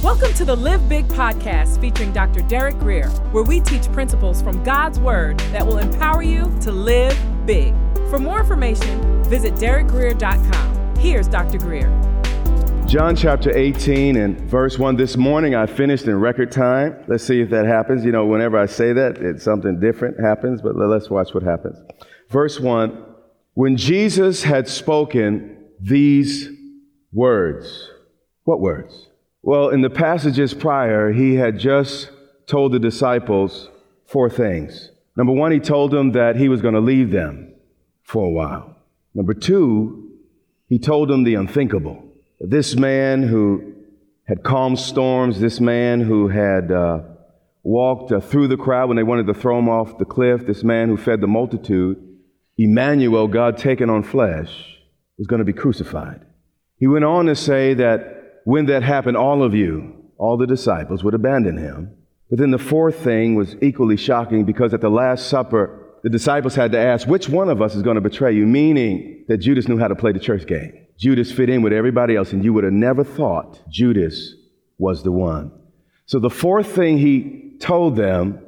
Welcome to the Live Big podcast featuring Dr. Derek Grier, where we teach principles from God's Word that will empower you to live big. For more information, visit derekgrier.com. Here's Dr. Grier. John chapter 18 and verse 1. This morning I finished in record time. Let's see if that happens. You know, whenever I say that, it's something different happens, but let's watch what happens. Verse 1 When Jesus had spoken these words, what words? Well, in the passages prior, he had just told the disciples four things. Number one, he told them that he was going to leave them for a while. Number two, he told them the unthinkable. This man who had calmed storms, this man who had uh, walked uh, through the crowd when they wanted to throw him off the cliff, this man who fed the multitude, Emmanuel, God taken on flesh, was going to be crucified. He went on to say that when that happened, all of you, all the disciples, would abandon him. But then the fourth thing was equally shocking because at the Last Supper, the disciples had to ask, which one of us is going to betray you? Meaning that Judas knew how to play the church game. Judas fit in with everybody else, and you would have never thought Judas was the one. So the fourth thing he told them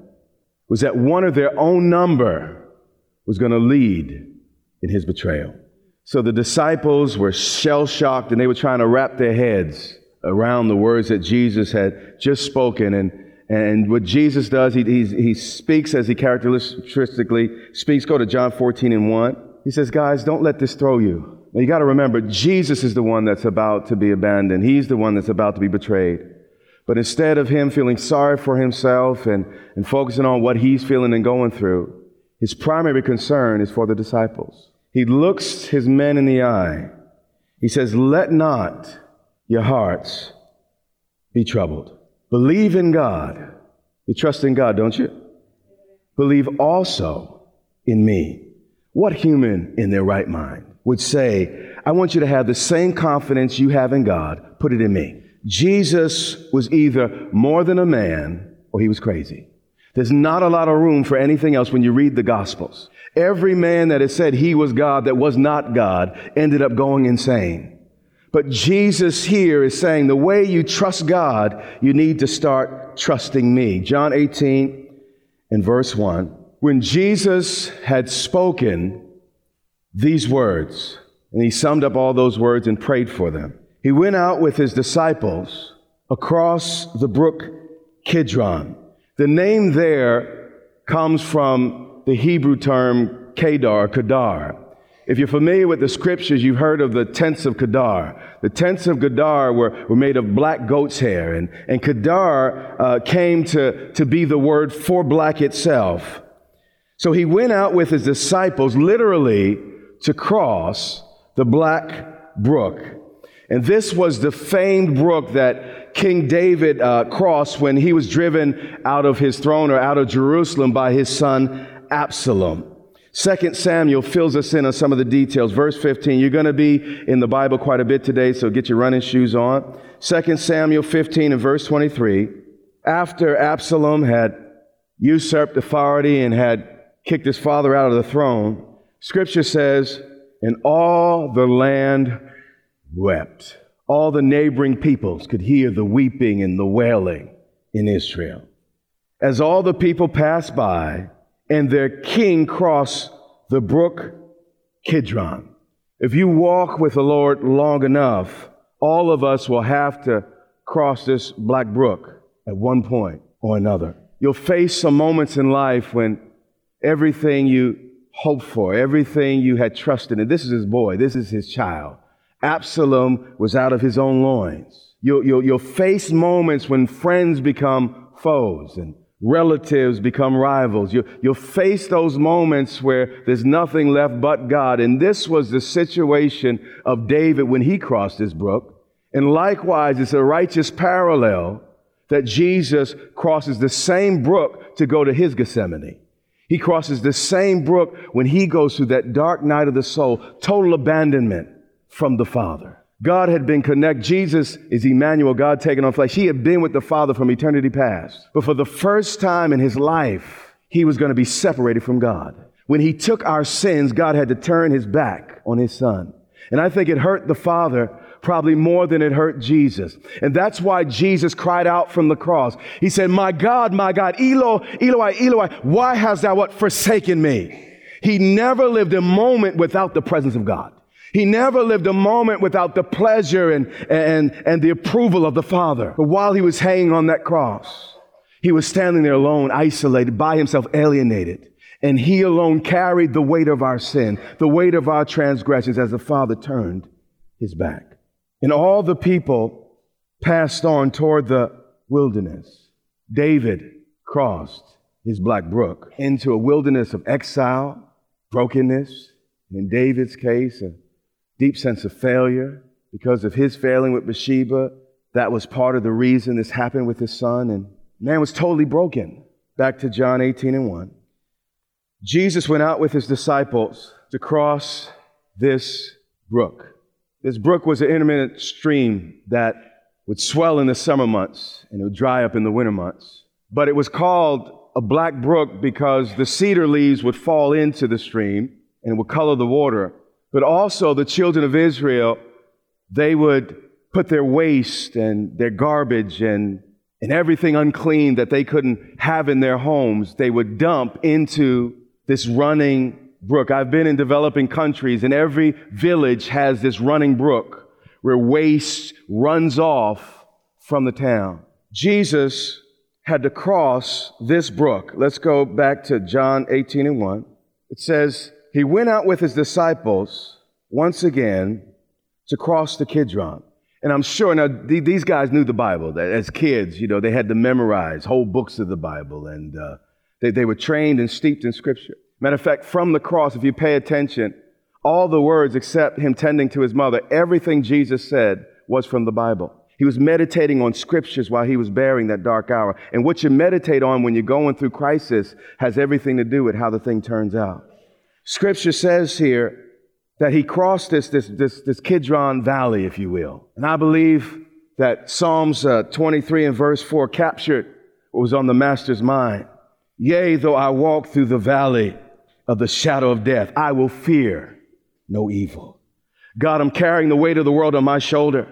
was that one of their own number was going to lead in his betrayal. So the disciples were shell shocked and they were trying to wrap their heads around the words that Jesus had just spoken. And, and what Jesus does, he, he, he speaks as he characteristically speaks. Go to John 14 and 1. He says, Guys, don't let this throw you. Now you got to remember, Jesus is the one that's about to be abandoned. He's the one that's about to be betrayed. But instead of him feeling sorry for himself and, and focusing on what he's feeling and going through, his primary concern is for the disciples. He looks his men in the eye. He says, Let not your hearts be troubled. Believe in God. You trust in God, don't you? Believe also in me. What human in their right mind would say, I want you to have the same confidence you have in God, put it in me? Jesus was either more than a man or he was crazy. There's not a lot of room for anything else when you read the Gospels. Every man that has said he was God that was not God ended up going insane. But Jesus here is saying the way you trust God, you need to start trusting me. John 18 and verse 1. When Jesus had spoken these words, and he summed up all those words and prayed for them, he went out with his disciples across the brook Kidron. The name there comes from the Hebrew term Kedar, Kedar. If you're familiar with the scriptures, you've heard of the tents of Kedar. The tents of Kedar were, were made of black goat's hair, and, and Kedar uh, came to, to be the word for black itself. So he went out with his disciples literally to cross the black brook. And this was the famed brook that King David uh, crossed when he was driven out of his throne or out of Jerusalem by his son Absalom. Second Samuel fills us in on some of the details. Verse 15, you're going to be in the Bible quite a bit today, so get your running shoes on. Second Samuel 15 and verse 23, after Absalom had usurped authority and had kicked his father out of the throne, scripture says, and all the land wept. All the neighboring peoples could hear the weeping and the wailing in Israel. As all the people passed by, and their king crossed the brook Kidron. If you walk with the Lord long enough, all of us will have to cross this black brook at one point or another. You'll face some moments in life when everything you hoped for, everything you had trusted in, this is his boy, this is his child. Absalom was out of his own loins. You'll, you'll, you'll face moments when friends become foes and relatives become rivals. You, you'll face those moments where there's nothing left but God. And this was the situation of David when he crossed this brook. And likewise, it's a righteous parallel that Jesus crosses the same brook to go to his Gethsemane. He crosses the same brook when he goes through that dark night of the soul, total abandonment from the Father. God had been connected. Jesus is Emmanuel, God taken on flesh. He had been with the Father from eternity past. But for the first time in his life, he was going to be separated from God. When he took our sins, God had to turn his back on his son. And I think it hurt the Father probably more than it hurt Jesus. And that's why Jesus cried out from the cross. He said, My God, my God, Elo, Eloi, Eloi, why hast thou what forsaken me? He never lived a moment without the presence of God. He never lived a moment without the pleasure and, and, and the approval of the Father. But while he was hanging on that cross, he was standing there alone, isolated, by himself, alienated. And he alone carried the weight of our sin, the weight of our transgressions as the Father turned his back. And all the people passed on toward the wilderness. David crossed his black brook into a wilderness of exile, brokenness, in David's case, a deep sense of failure because of his failing with Bathsheba. That was part of the reason this happened with his son. And man was totally broken. Back to John 18 and 1. Jesus went out with his disciples to cross this brook. This brook was an intermittent stream that would swell in the summer months and it would dry up in the winter months. But it was called a black brook because the cedar leaves would fall into the stream and would color the water. But also the children of Israel, they would put their waste and their garbage and, and everything unclean that they couldn't have in their homes, they would dump into this running brook. I've been in developing countries, and every village has this running brook where waste runs off from the town. Jesus had to cross this brook. Let's go back to John 18 and 1. It says, He went out with his disciples once again to cross the Kidron. And I'm sure now these guys knew the Bible. As kids, you know, they had to memorize whole books of the Bible and uh, they, they were trained and steeped in Scripture. Matter of fact, from the cross, if you pay attention, all the words except him tending to his mother, everything Jesus said was from the Bible. He was meditating on scriptures while he was bearing that dark hour. And what you meditate on when you're going through crisis has everything to do with how the thing turns out. Scripture says here that he crossed this, this, this, this Kidron Valley, if you will. And I believe that Psalms uh, 23 and verse 4 captured what was on the master's mind. Yea, though I walk through the valley of the shadow of death, I will fear no evil. God, I'm carrying the weight of the world on my shoulder.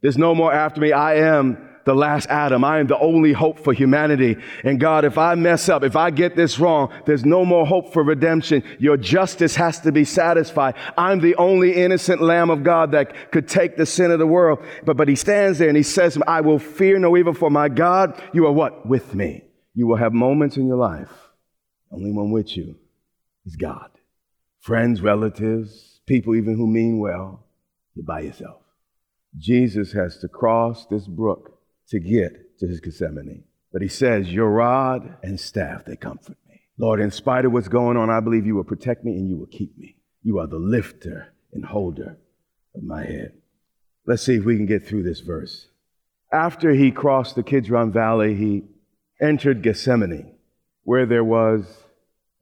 There's no more after me. I am the last Adam. I am the only hope for humanity. And God, if I mess up, if I get this wrong, there's no more hope for redemption. Your justice has to be satisfied. I'm the only innocent Lamb of God that could take the sin of the world. But, but he stands there and he says, I will fear no evil for my God. You are what? With me. You will have moments in your life. Only one with you is God. Friends, relatives, people even who mean well, you're by yourself. Jesus has to cross this brook to get to his Gethsemane. But he says, Your rod and staff, they comfort me. Lord, in spite of what's going on, I believe you will protect me and you will keep me. You are the lifter and holder of my head. Let's see if we can get through this verse. After he crossed the Kidron Valley, he entered Gethsemane, where there was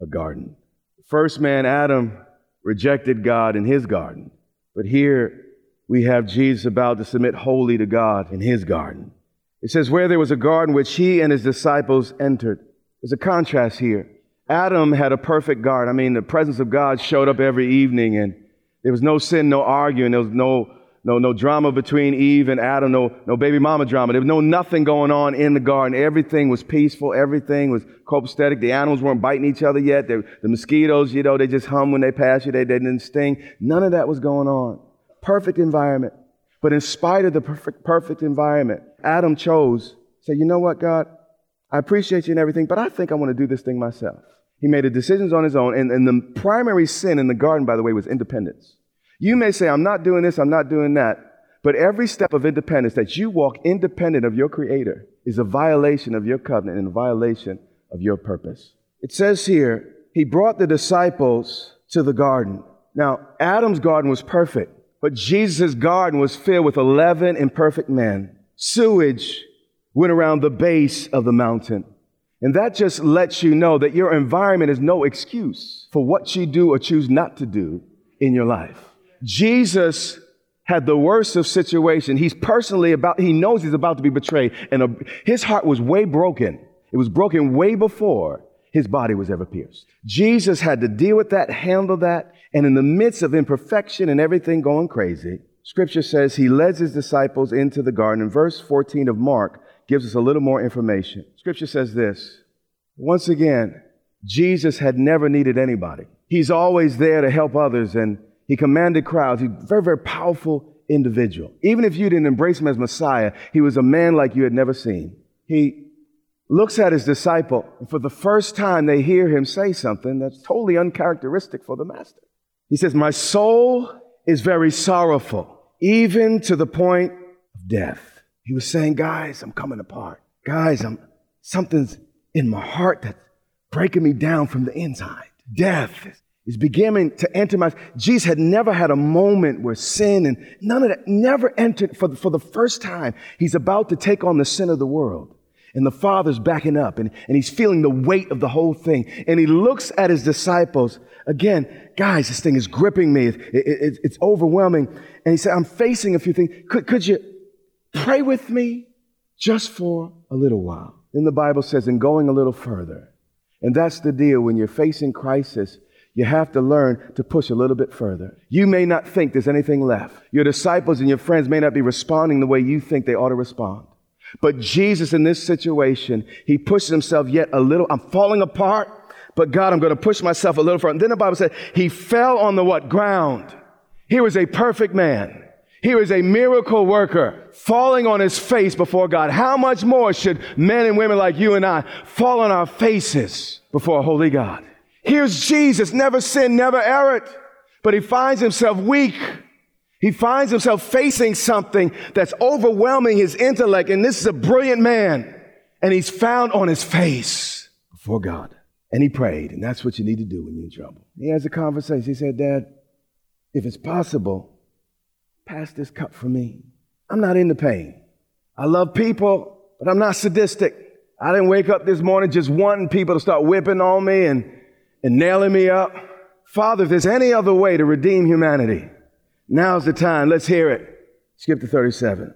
a garden. First man, Adam, rejected God in his garden. But here we have Jesus about to submit wholly to God in his garden. It says, where there was a garden which he and his disciples entered. There's a contrast here. Adam had a perfect garden. I mean, the presence of God showed up every evening, and there was no sin, no arguing, there was no no, no drama between Eve and Adam, no, no baby mama drama. There was no nothing going on in the garden. Everything was peaceful. Everything was copacetic. The animals weren't biting each other yet. They, the mosquitoes, you know, they just hum when they pass you. They, they didn't sting. None of that was going on. Perfect environment. But in spite of the perfect, perfect environment, Adam chose, say, you know what, God, I appreciate you and everything, but I think I want to do this thing myself. He made the decisions on his own. And, and the primary sin in the garden, by the way, was independence. You may say, I'm not doing this, I'm not doing that. But every step of independence that you walk independent of your Creator is a violation of your covenant and a violation of your purpose. It says here, He brought the disciples to the garden. Now, Adam's garden was perfect, but Jesus' garden was filled with 11 imperfect men. Sewage went around the base of the mountain. And that just lets you know that your environment is no excuse for what you do or choose not to do in your life. Jesus had the worst of situation. He's personally about, he knows he's about to be betrayed. And a, his heart was way broken. It was broken way before his body was ever pierced. Jesus had to deal with that, handle that. And in the midst of imperfection and everything going crazy, Scripture says he led his disciples into the garden. And verse 14 of Mark gives us a little more information. Scripture says this Once again, Jesus had never needed anybody. He's always there to help others, and he commanded crowds. He's a very, very powerful individual. Even if you didn't embrace him as Messiah, he was a man like you had never seen. He looks at his disciple, and for the first time, they hear him say something that's totally uncharacteristic for the master. He says, My soul is very sorrowful, even to the point of death. He was saying, Guys, I'm coming apart. Guys, I'm something's in my heart that's breaking me down from the inside. Death is beginning to enter my jesus had never had a moment where sin and none of that never entered for the, for the first time he's about to take on the sin of the world and the father's backing up and, and he's feeling the weight of the whole thing and he looks at his disciples again guys this thing is gripping me it, it, it's overwhelming and he said i'm facing a few things could, could you pray with me just for a little while then the bible says and going a little further and that's the deal when you're facing crisis you have to learn to push a little bit further. You may not think there's anything left. Your disciples and your friends may not be responding the way you think they ought to respond. But Jesus, in this situation, he pushes himself yet a little. I'm falling apart, but God, I'm going to push myself a little further. And then the Bible said he fell on the what? Ground. He was a perfect man. He was a miracle worker falling on his face before God. How much more should men and women like you and I fall on our faces before a holy God? Here's Jesus, never sinned, never erred, but he finds himself weak. He finds himself facing something that's overwhelming his intellect, and this is a brilliant man, and he's found on his face before God. And he prayed, and that's what you need to do when you're in trouble. He has a conversation. He said, Dad, if it's possible, pass this cup for me. I'm not into pain. I love people, but I'm not sadistic. I didn't wake up this morning just wanting people to start whipping on me and and nailing me up. Father, if there's any other way to redeem humanity, now's the time. Let's hear it. Skip to 37.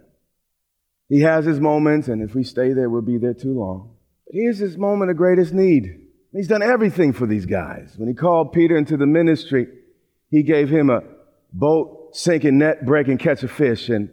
He has his moments, and if we stay there, we'll be there too long. But here's his moment of greatest need. He's done everything for these guys. When he called Peter into the ministry, he gave him a boat sinking, net breaking, catch a fish. And,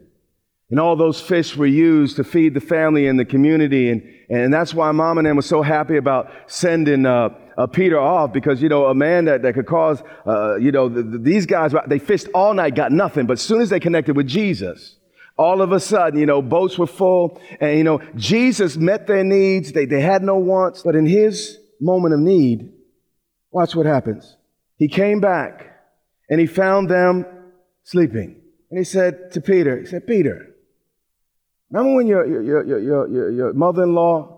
and all those fish were used to feed the family and the community. And, and that's why mom and them was so happy about sending uh, uh, Peter off because, you know, a man that, that could cause, uh, you know, the, the, these guys, they fished all night, got nothing. But as soon as they connected with Jesus, all of a sudden, you know, boats were full and, you know, Jesus met their needs. They, they had no wants. But in his moment of need, watch what happens. He came back and he found them sleeping. And he said to Peter, he said, Peter, remember when your, your, your, your, your mother-in-law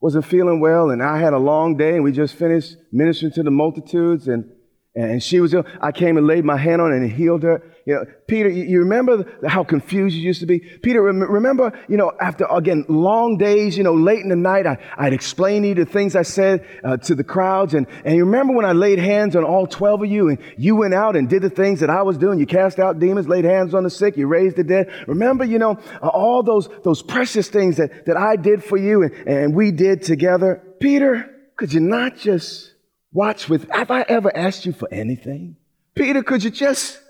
wasn't feeling well, and I had a long day, and we just finished ministering to the multitudes, and, and she was ill. I came and laid my hand on and healed her. You know, Peter, you remember how confused you used to be? Peter, remember, you know, after, again, long days, you know, late in the night, I, I'd explain to you the things I said uh, to the crowds. And, and you remember when I laid hands on all 12 of you and you went out and did the things that I was doing? You cast out demons, laid hands on the sick, you raised the dead. Remember, you know, uh, all those, those precious things that, that I did for you and, and we did together. Peter, could you not just watch with, have I ever asked you for anything? Peter, could you just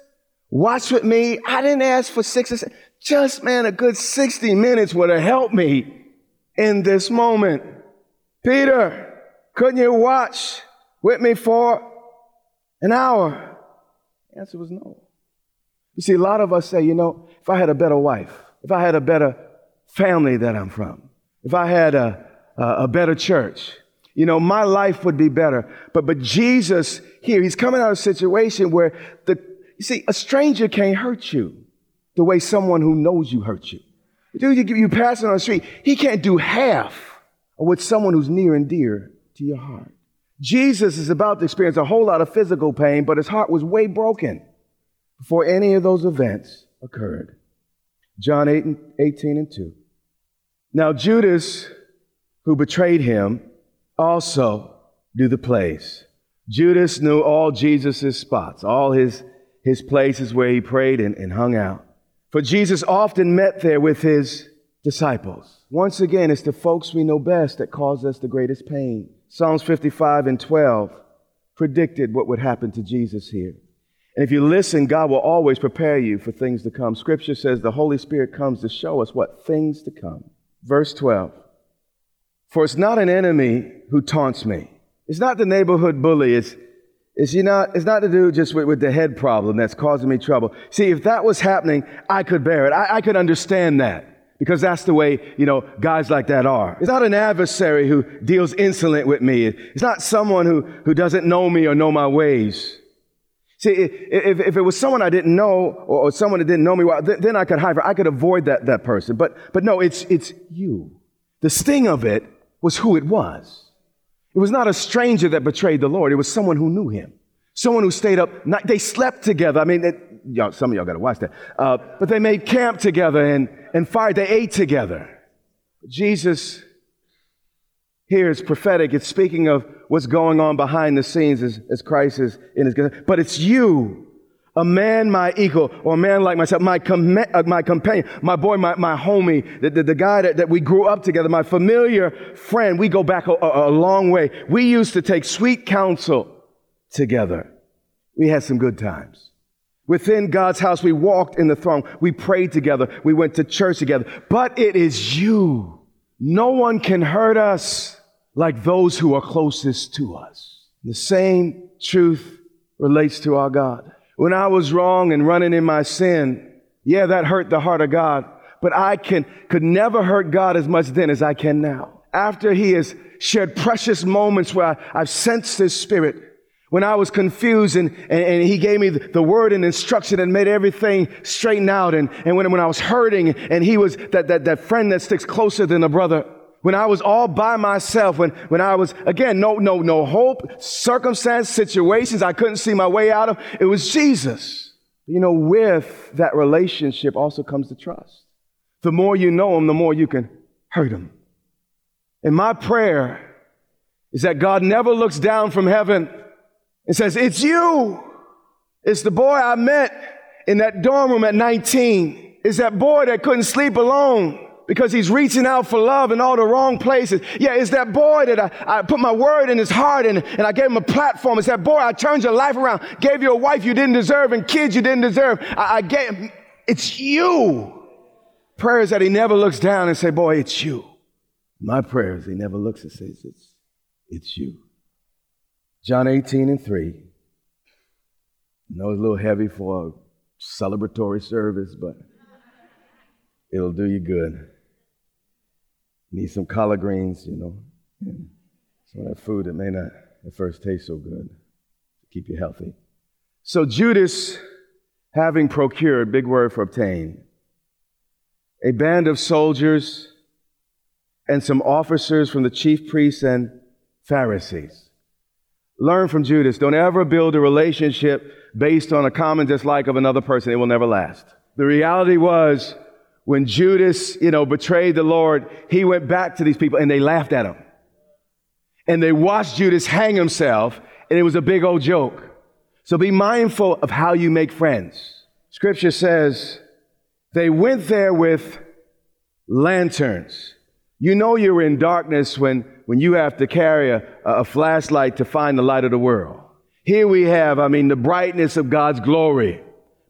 Watch with me. I didn't ask for six or seven. Just, man, a good 60 minutes would have helped me in this moment. Peter, couldn't you watch with me for an hour? The answer was no. You see, a lot of us say, you know, if I had a better wife, if I had a better family that I'm from, if I had a, a, a better church, you know, my life would be better. But, but Jesus here, he's coming out of a situation where the you see, a stranger can't hurt you the way someone who knows you hurts you. Dude, you, you passing on the street, he can't do half of what someone who's near and dear to your heart. Jesus is about to experience a whole lot of physical pain, but his heart was way broken before any of those events occurred. John 8 and 18 and 2. Now, Judas, who betrayed him, also knew the place. Judas knew all Jesus' spots, all his his places where he prayed and, and hung out. For Jesus often met there with his disciples. Once again, it's the folks we know best that cause us the greatest pain. Psalms 55 and 12 predicted what would happen to Jesus here. And if you listen, God will always prepare you for things to come. Scripture says the Holy Spirit comes to show us what? Things to come. Verse 12. For it's not an enemy who taunts me. It's not the neighborhood bully. It's, it's, you it's not to do just with, with the head problem that's causing me trouble. See, if that was happening, I could bear it. I, I could understand that because that's the way, you know, guys like that are. It's not an adversary who deals insolent with me. It's not someone who, who doesn't know me or know my ways. See, if, if it was someone I didn't know or, someone that didn't know me well, then I could hide. I could avoid that, that person. But, but no, it's, it's you. The sting of it was who it was. It was not a stranger that betrayed the Lord. It was someone who knew him. Someone who stayed up. They slept together. I mean, y'all, some of y'all got to watch that. Uh, but they made camp together and, and fired. They ate together. Jesus here is prophetic. It's speaking of what's going on behind the scenes as, as Christ is in his, but it's you, a man my equal, or a man like myself, my, com- uh, my companion, my boy, my, my homie, the, the, the guy that, that we grew up together, my familiar friend. We go back a, a, a long way. We used to take sweet counsel together. We had some good times. Within God's house, we walked in the throng. We prayed together. We went to church together. But it is you. No one can hurt us like those who are closest to us. The same truth relates to our God. When I was wrong and running in my sin, yeah, that hurt the heart of God, but I can, could never hurt God as much then as I can now. After He has shared precious moments where I, have sensed His Spirit, when I was confused and, and, and, He gave me the word and instruction and made everything straighten out, and, and when, when I was hurting and He was that, that, that friend that sticks closer than a brother, when I was all by myself, when, when I was, again, no, no, no hope, circumstance, situations I couldn't see my way out of, it was Jesus. You know, with that relationship also comes the trust. The more you know him, the more you can hurt him. And my prayer is that God never looks down from heaven and says, It's you. It's the boy I met in that dorm room at 19. It's that boy that couldn't sleep alone because he's reaching out for love in all the wrong places. Yeah, it's that boy that I, I put my word in his heart and, and I gave him a platform. It's that boy I turned your life around, gave you a wife you didn't deserve and kids you didn't deserve. I, I gave, it's you. Prayers that he never looks down and say, boy, it's you. My prayers, he never looks and says, it's, it's you. John 18 and 3. I know it's a little heavy for a celebratory service, but it'll do you good. Need some collard greens, you know, and some of that food that may not at first taste so good to keep you healthy. So Judas, having procured, big word for obtain, a band of soldiers and some officers from the chief priests and Pharisees. Learn from Judas. Don't ever build a relationship based on a common dislike of another person. It will never last. The reality was when Judas, you know, betrayed the Lord, he went back to these people and they laughed at him. And they watched Judas hang himself, and it was a big old joke. So be mindful of how you make friends. Scripture says they went there with lanterns. You know you're in darkness when, when you have to carry a, a flashlight to find the light of the world. Here we have, I mean, the brightness of God's glory.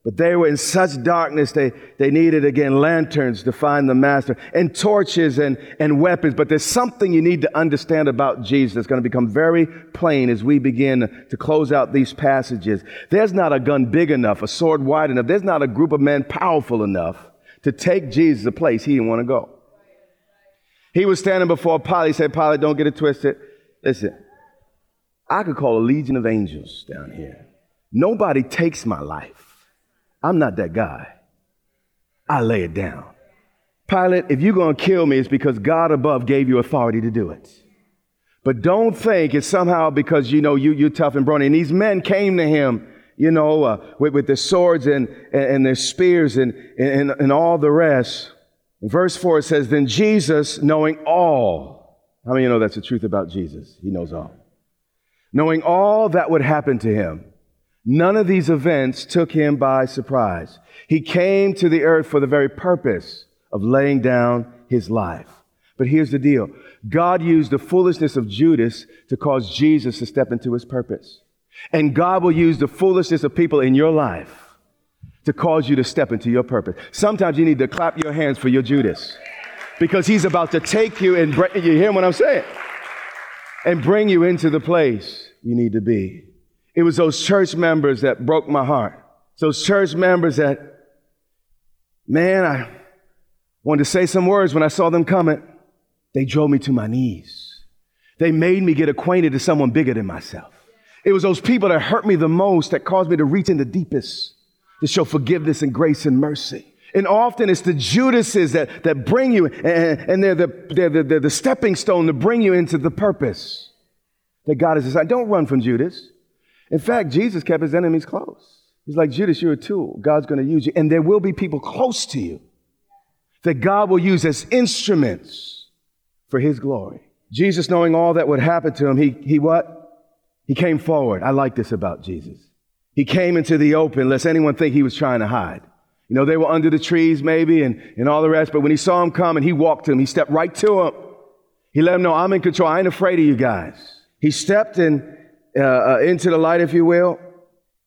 But they were in such darkness, they, they needed again lanterns to find the master and torches and, and weapons. But there's something you need to understand about Jesus that's going to become very plain as we begin to close out these passages. There's not a gun big enough, a sword wide enough. There's not a group of men powerful enough to take Jesus a place he didn't want to go. He was standing before Pilate. He said, Pilate, don't get it twisted. Listen, I could call a legion of angels down here. Nobody takes my life. I'm not that guy. I lay it down. Pilate, if you're going to kill me, it's because God above gave you authority to do it. But don't think it's somehow because you know you, you're tough and brawny. And these men came to him, you know, uh, with, with their swords and, and, and their spears and, and, and all the rest. In verse 4, it says, Then Jesus, knowing all, how many of you know that's the truth about Jesus? He knows all. Knowing all that would happen to him, None of these events took him by surprise. He came to the earth for the very purpose of laying down his life. But here's the deal God used the foolishness of Judas to cause Jesus to step into his purpose. And God will use the foolishness of people in your life to cause you to step into your purpose. Sometimes you need to clap your hands for your Judas because he's about to take you and bring, you hear what I'm saying? And bring you into the place you need to be. It was those church members that broke my heart. Those church members that, man, I wanted to say some words when I saw them coming. They drove me to my knees. They made me get acquainted to someone bigger than myself. It was those people that hurt me the most that caused me to reach in the deepest to show forgiveness and grace and mercy. And often it's the Judases that, that bring you, and, and they're, the, they're, the, they're the stepping stone to bring you into the purpose that God has designed. Don't run from Judas. In fact, Jesus kept his enemies close. He's like, Judas, you're a tool. God's going to use you. And there will be people close to you that God will use as instruments for his glory. Jesus, knowing all that would happen to him, he, he what? He came forward. I like this about Jesus. He came into the open, lest anyone think he was trying to hide. You know, they were under the trees maybe and, and all the rest, but when he saw him come and he walked to him. He stepped right to him. He let him know, I'm in control. I ain't afraid of you guys. He stepped in, uh, uh, into the light, if you will,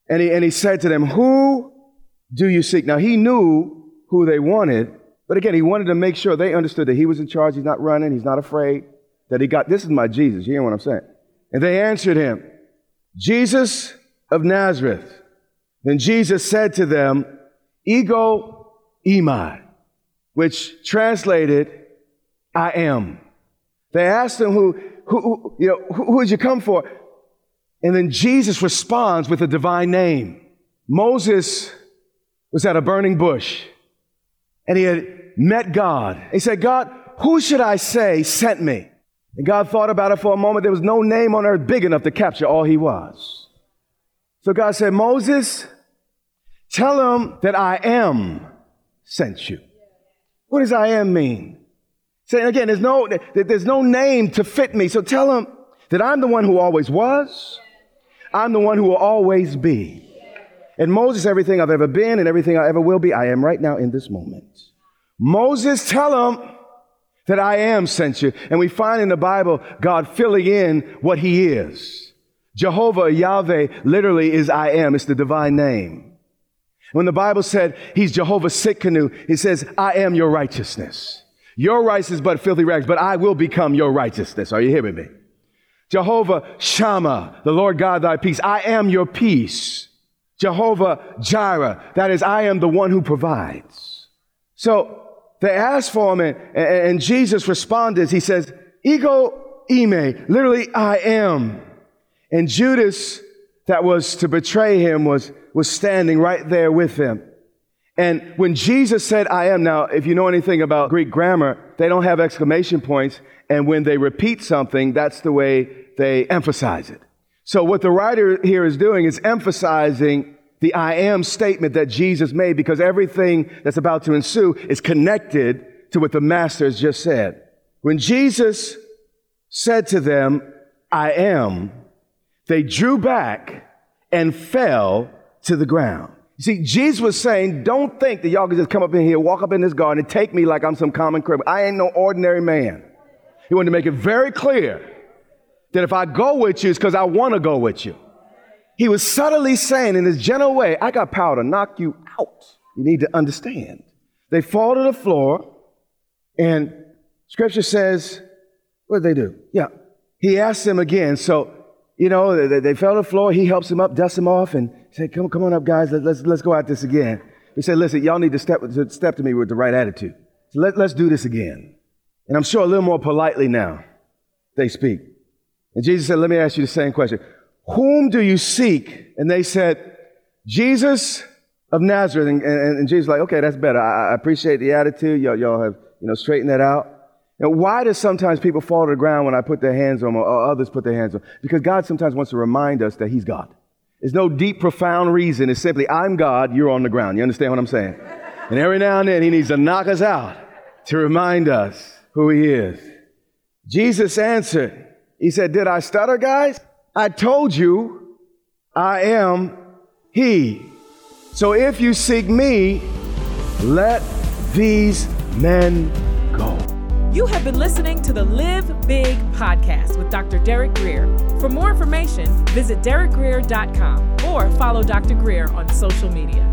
and he, and he said to them, Who do you seek? Now, he knew who they wanted, but again, he wanted to make sure they understood that he was in charge. He's not running. He's not afraid. That he got, this is my Jesus. You hear what I'm saying? And they answered him, Jesus of Nazareth. Then Jesus said to them, ego eimi, which translated, I am. They asked him who, who, who you know, who, who did you come for? And then Jesus responds with a divine name. Moses was at a burning bush and he had met God. He said, God, who should I say sent me? And God thought about it for a moment. There was no name on earth big enough to capture all he was. So God said, Moses, Tell him that I am sent you. What does I am mean? Saying again, there's no, there's no name to fit me. So tell him that I'm the one who always was. I'm the one who will always be. And Moses, everything I've ever been and everything I ever will be, I am right now in this moment. Moses, tell him that I am sent you. And we find in the Bible God filling in what he is. Jehovah, Yahweh, literally is I am. It's the divine name. When the Bible said he's Jehovah Tsidkenu, he says, I am your righteousness. Your righteousness but filthy rags, but I will become your righteousness. Are you hearing me? Jehovah Shammah, the Lord God thy peace. I am your peace. Jehovah Jireh, that is, I am the one who provides. So they asked for him, and, and Jesus responded. He says, Ego eimi, literally, I am. And Judas, that was to betray him, was was standing right there with him. And when Jesus said, I am, now, if you know anything about Greek grammar, they don't have exclamation points. And when they repeat something, that's the way they emphasize it. So what the writer here is doing is emphasizing the I am statement that Jesus made because everything that's about to ensue is connected to what the master has just said. When Jesus said to them, I am, they drew back and fell to the ground. You see, Jesus was saying, don't think that y'all can just come up in here, walk up in this garden, and take me like I'm some common criminal. I ain't no ordinary man. He wanted to make it very clear that if I go with you, it's because I want to go with you. He was subtly saying in his gentle way, I got power to knock you out. You need to understand. They fall to the floor, and scripture says, what did they do? Yeah. He asked them again. So, you know, they, they fell to the floor. He helps them up, dusts them off, and said, come, come on up, guys. Let, let's, let's go at this again. He said, listen, y'all need to step, to step to me with the right attitude. So let, let's do this again. And I'm sure a little more politely now they speak. And Jesus said, let me ask you the same question. Whom do you seek? And they said, Jesus of Nazareth. And, and, and Jesus like, okay, that's better. I, I appreciate the attitude. Y'all, y'all have, you know, straightened that out. And why do sometimes people fall to the ground when I put their hands on them or others put their hands on them? Because God sometimes wants to remind us that He's God. There's no deep, profound reason. It's simply, I'm God, you're on the ground. You understand what I'm saying? And every now and then, He needs to knock us out to remind us who He is. Jesus answered, He said, Did I stutter, guys? I told you I am He. So if you seek me, let these men go. You have been listening to the Live Big podcast with Dr. Derek Grier. For more information, visit derekgrier.com or follow Dr. Grier on social media.